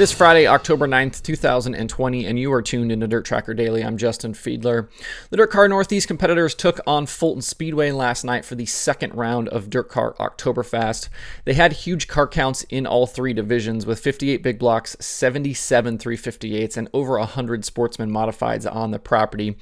It is Friday, October 9th, 2020, and you are tuned into Dirt Tracker Daily. I'm Justin Fiedler. The Dirt Car Northeast competitors took on Fulton Speedway last night for the second round of Dirt Car Oktoberfest. They had huge car counts in all three divisions with 58 big blocks, 77 358s, and over 100 sportsman modifieds on the property.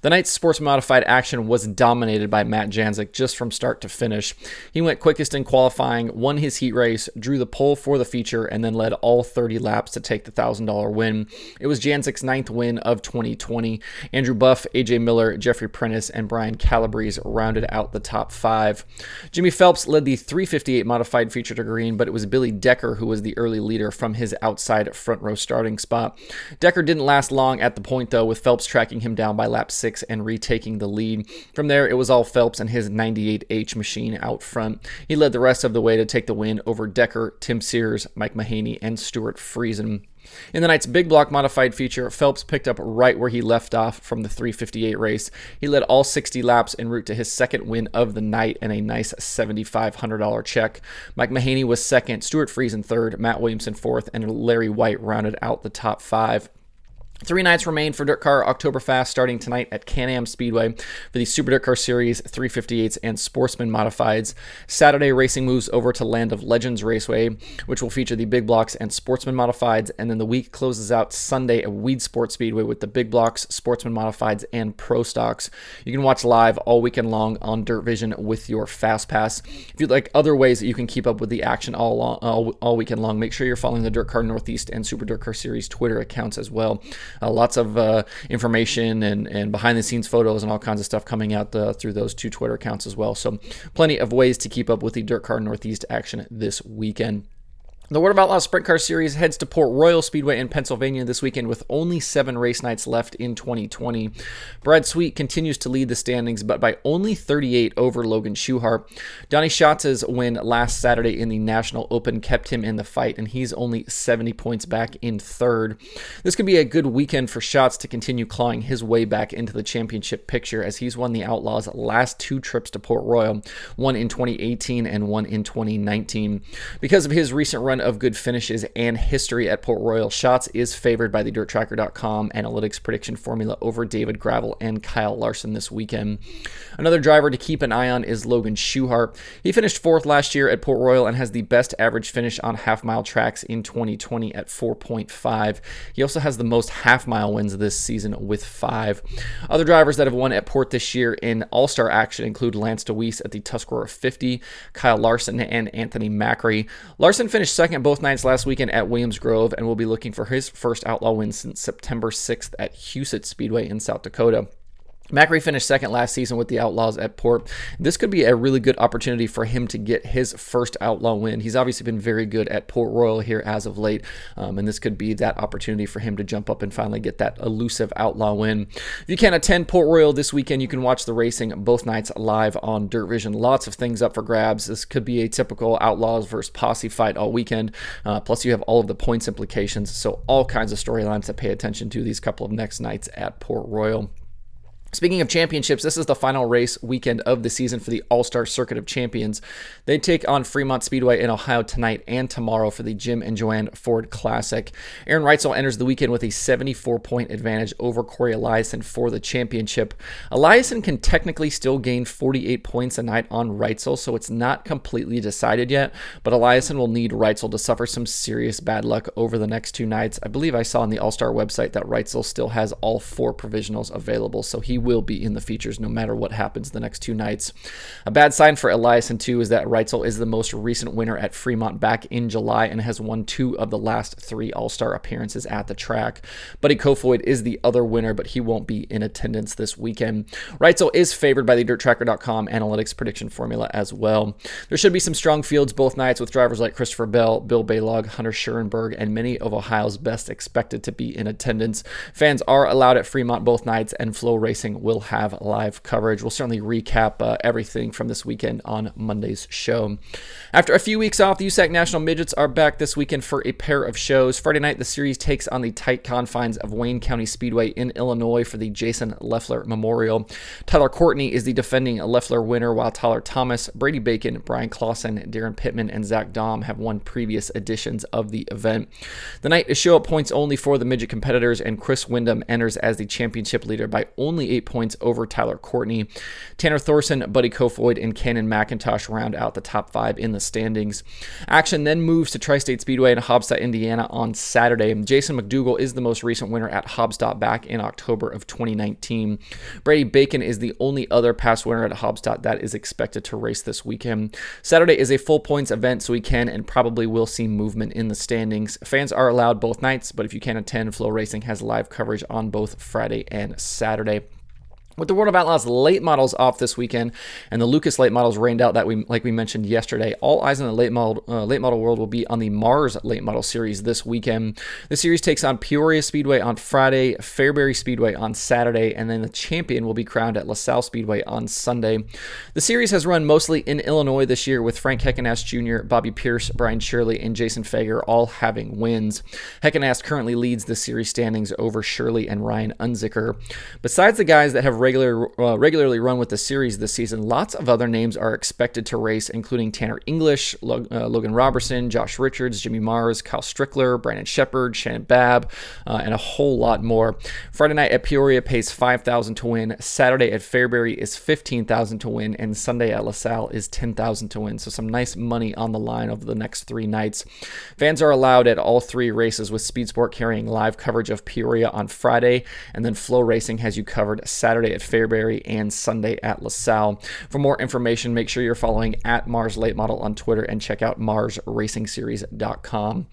The night's sports modified action was dominated by Matt Janczuk just from start to finish. He went quickest in qualifying, won his heat race, drew the pole for the feature, and then led all 30 laps to take the $1,000 win. It was Janczuk's ninth win of 2020. Andrew Buff, AJ Miller, Jeffrey Prentice, and Brian Calabrese rounded out the top five. Jimmy Phelps led the 358 modified feature to green, but it was Billy Decker who was the early leader from his outside front row starting spot. Decker didn't last long at the point, though, with Phelps tracking him down by lap six and retaking the lead. From there, it was all Phelps and his 98H machine out front. He led the rest of the way to take the win over Decker, Tim Sears, Mike Mahaney, and Stewart Freeze reason. In the night's big block modified feature, Phelps picked up right where he left off from the 358 race. He led all 60 laps en route to his second win of the night and a nice $7,500 check. Mike Mahaney was second, Stewart Friesen third, Matt Williamson fourth, and Larry Wight rounded out the top five. Three nights remain for Dirt Car Oktoberfest starting tonight at Can Am Speedway for the Super Dirt Car Series 358s and Sportsman Modifieds. Saturday, racing moves over to Land of Legends Raceway, which will feature the Big Blocks and Sportsman Modifieds. And then the week closes out Sunday at Weedsport Speedway with the Big Blocks, Sportsman Modifieds, and Pro Stocks. You can watch live all weekend long on Dirt Vision with your Fast Pass. If you'd like other ways that you can keep up with the action all, long, all, all weekend long, make sure you're following the Dirt Car Northeast and Super Dirt Car Series Twitter accounts as well. Uh, lots of uh, information and, and behind the scenes photos and all kinds of stuff coming out the, through those two Twitter accounts as well. So, plenty of ways to keep up with the Dirt Car Northeast action this weekend. The World of Outlaws Sprint Car Series heads to Port Royal Speedway in Pennsylvania this weekend with only seven race nights left in 2020. Brad Sweet continues to lead the standings, but by only 38 over Logan Schuchart. Donny Schatz's win last Saturday in the National Open kept him in the fight, and he's only 70 points back in third. This could be a good weekend for Schatz to continue clawing his way back into the championship picture as he's won the Outlaws' last two trips to Port Royal, one in 2018 and one in 2019. Because of his recent run of good finishes and history at Port Royal, Schatz is favored by the DirtTracker.com analytics prediction formula over David Gravel and Kyle Larson this weekend. Another driver to keep an eye on is Logan Schuchart. He finished fourth last year at Port Royal and has the best average finish on half mile tracks in 2020 at 4.5. He also has the most half mile wins this season with five. Other drivers that have won at Port this year in All Star action include Lance Dewease at the Tuscarora 50, Kyle Larson, and Anthony Macri. Larson finished second both nights last weekend at Williams Grove and will be looking for his first outlaw win since September 6th at Huset Speedway in South Dakota. Macri finished second last season with the Outlaws at Port. This could be a really good opportunity for him to get his first outlaw win. He's obviously been very good at Port Royal here as of late, um, and this could be that opportunity for him to jump up and finally get that elusive outlaw win. If you can't attend Port Royal this weekend, you can watch the racing both nights live on Dirt Vision. Lots of things up for grabs. This could be a typical Outlaws versus Posse fight all weekend. Uh, plus, you have all of the points implications, so all kinds of storylines to pay attention to these couple of next nights at Port Royal. Speaking of championships, this is the final race weekend of the season for the All Star Circuit of Champions. They take on Fremont Speedway in Ohio tonight and tomorrow for the Jim and Joanne Ford Classic. Aaron Reutzel enters the weekend with a 74 point advantage over Cory Eliason for the championship. Eliason can technically still gain 48 points a night on Reutzel, so it's not completely decided yet, but Eliason will need Reutzel to suffer some serious bad luck over the next two nights. I believe I saw on the All Star website that Reutzel still has all four provisionals available, so he will be in the features no matter what happens the next two nights. A bad sign for Eliason, too, is that Reutzel is the most recent winner at Fremont back in July and has won two of the last three All Star appearances at the track. Buddy Kofoid is the other winner, but he won't be in attendance this weekend. Reutzel is favored by the DirtTracker.com analytics prediction formula as well. There should be some strong fields both nights with drivers like Christopher Bell, Bill Balog, Hunter Schuerenberg, and many of Ohio's best expected to be in attendance. Fans are allowed at Fremont both nights, and FloRacing will have live coverage. We'll certainly recap uh, everything from this weekend on Monday's show. After a few weeks off, the USAC National Midgets are back this weekend for a pair of shows. Friday night, the series takes on the tight confines of Wayne County Speedway in Illinois for the Jason Leffler Memorial. Tyler Courtney is the defending Leffler winner, while Tyler Thomas, Brady Bacon, Bryan Clauson, Daryn Pittman, and Zach Daum have won previous editions of the event. The night is show up points only for the midget competitors, and Chris Windom enters as the championship leader by only eight points over Tyler Courtney. Tanner Thorson, Buddy Kofoid, and Cannon McIntosh round out the top five in the standings. Action then moves to Tri State Speedway in Haubstadt, Indiana on Saturday. Jason McDougal is the most recent winner at Haubstadt back in October of 2019. Brady Bacon is the only other past winner at Haubstadt that is expected to race this weekend. Saturday is a full points event, so we can and probably will see movement in the standings. Fans are allowed both nights, but if you can't attend, FloRacing has live coverage on both Friday and Saturday. With the World of Outlaws late models off this weekend and the Lucas late models rained out that we like we mentioned yesterday, all eyes on the late model uh, late model world will be on the Mars late model series this weekend. The series takes on Peoria Speedway on Friday, Fairbury Speedway on Saturday, and then the champion will be crowned at LaSalle Speedway on Sunday. The series has run mostly in Illinois this year with Frank Heckenast Jr., Bobby Pierce, Brian Shirley, and Jason Feger all having wins. Heckenast currently leads the series standings over Shirley and Ryan Unzicker. Besides the guys that have regular, uh, regularly run with the series this season, lots of other names are expected to race, including Tanner English, Log- uh, Logan Robertson, Josh Richards, Jimmy Mars, Kyle Strickler, Brandon Sheppard, Shannon Babb, uh, and a whole lot more. Friday night at Peoria pays 5000 to win. Saturday at Fairbury is 15000 to win. And Sunday at LaSalle is 10000 to win. So some nice money on the line over the next three nights. Fans are allowed at all three races, with Speed Sport carrying live coverage of Peoria on Friday. And then FloRacing has you covered Saturday at Fairbury and Sunday at LaSalle. For more information, make sure you're following at Mars Late Model on Twitter and check out MarsRacingSeries.com.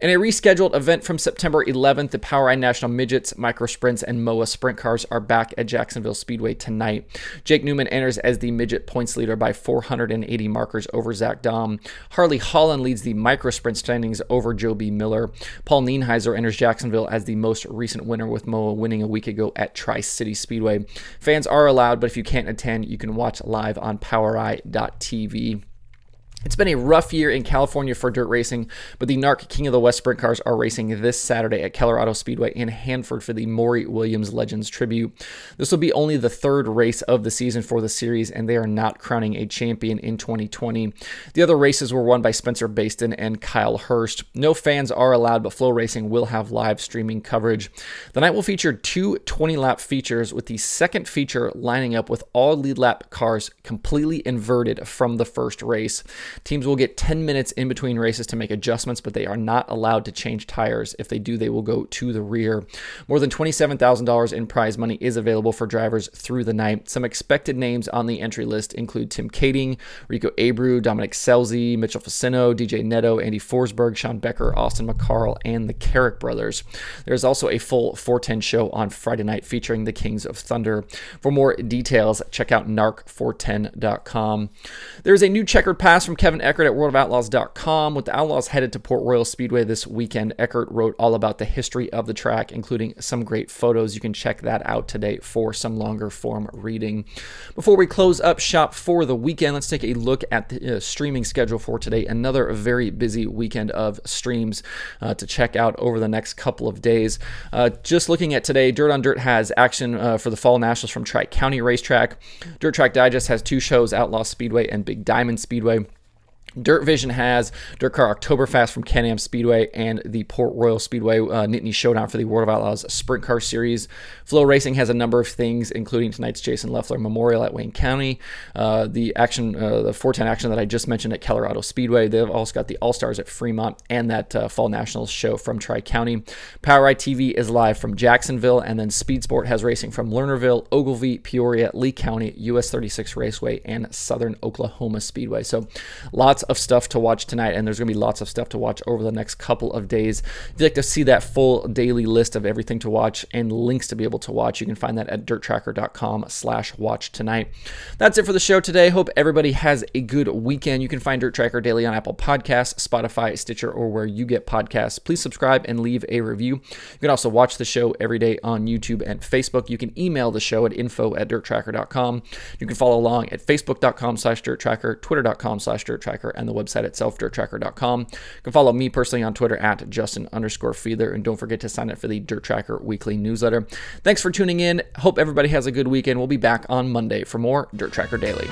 In a rescheduled event from September 11th, the POWRi National Midgets, Micro Sprints, and MOA Sprint Cars are back at Jacksonville Speedway tonight. Jake Newman enters as the midget points leader by 480 markers over Zach Daum. Harley Holland leads the Micro Sprint standings over Joe B. Miller. Paul Nienhiser enters Jacksonville as the most recent winner, with MOA winning a week ago at Tri City Speedway. Fans are allowed, but if you can't attend, you can watch live on POWRi.tv. It's been a rough year in California for dirt racing, but the NARC King of the West sprint cars are racing this Saturday at Auto Speedway in Hanford for the Maury Williams Legends Tribute. This will be only the third race of the season for the series, and they are not crowning a champion in 2020. The other races were won by Spencer Bayston and Kyle Hirst. No fans are allowed, but FloRacing will have live streaming coverage. The night will feature two 20 lap features, with the second feature lining up with all lead lap cars completely inverted from the first race. Teams will get 10 minutes in between races to make adjustments, but they are not allowed to change tires. If they do, they will go to the rear. More than $27,000 in prize money is available for drivers through the night. Some expected names on the entry list include Tim Kaeding, Rico Abreu, Dominic Scelzi, Mitchell Faccinto, DJ Netto, Andy Forsberg, Sean Becker, Austin McCarl, and the Carrick brothers. There's also a full 410 show on Friday night featuring the Kings of Thunder. For more details, check out narc410.com. There's a new checkered pass from Kevin Eckert at worldofoutlaws.com. With the Outlaws headed to Port Royal Speedway this weekend, Eckert wrote all about the history of the track, including some great photos. You can check that out today for some longer form reading. Before we close up shop for the weekend, let's take a look at the uh, streaming schedule for today. Another very busy weekend of streams uh, to check out over the next couple of days. Uh, just looking at today, Dirt on Dirt has action uh, for the Fall Nationals from Tri County Racetrack. Dirt Track Digest has two shows, Outlaw Speedway and Big Diamond Speedway. Dirt Vision has Dirt Car Oktoberfest from Can Am Speedway and the Port Royal Speedway uh, Nittany Showdown for the World of Outlaws Sprint Car Series. FloRacing has a number of things, including tonight's Jason Leffler Memorial at Wayne County, uh, the action, uh, the 410 action that I just mentioned at Auto Speedway. They've also got the All Stars at Fremont and that uh, Fall Nationals show from Tri County. POWRi TV is live from Jacksonville, and then Speed Sport has racing from Lernerville, Ogilvie, Peoria, Lee County, US 36 Raceway, and Southern Oklahoma Speedway. So lots of stuff to watch tonight, and there's going to be lots of stuff to watch over the next couple of days. If you'd like to see that full daily list of everything to watch and links to be able to watch, you can find that at dirttracker.com slash watch tonight. That's it for the show today. Hope everybody has a good weekend. You can find Dirt Tracker Daily on Apple Podcasts, Spotify, Stitcher, or where you get podcasts. Please subscribe and leave a review. You can also watch the show every day on YouTube and Facebook. You can email the show at info at dirttracker.com. You can follow along at facebook.com slash dirttracker, twitter.com slash dirttracker, and the website itself, dirttracker.com. You can follow me personally on Twitter at Justin underscore Fiedler, and don't forget to sign up for the Dirt Tracker weekly newsletter. Thanks for tuning in. Hope everybody has a good weekend. We'll be back on Monday for more Dirt Tracker Daily.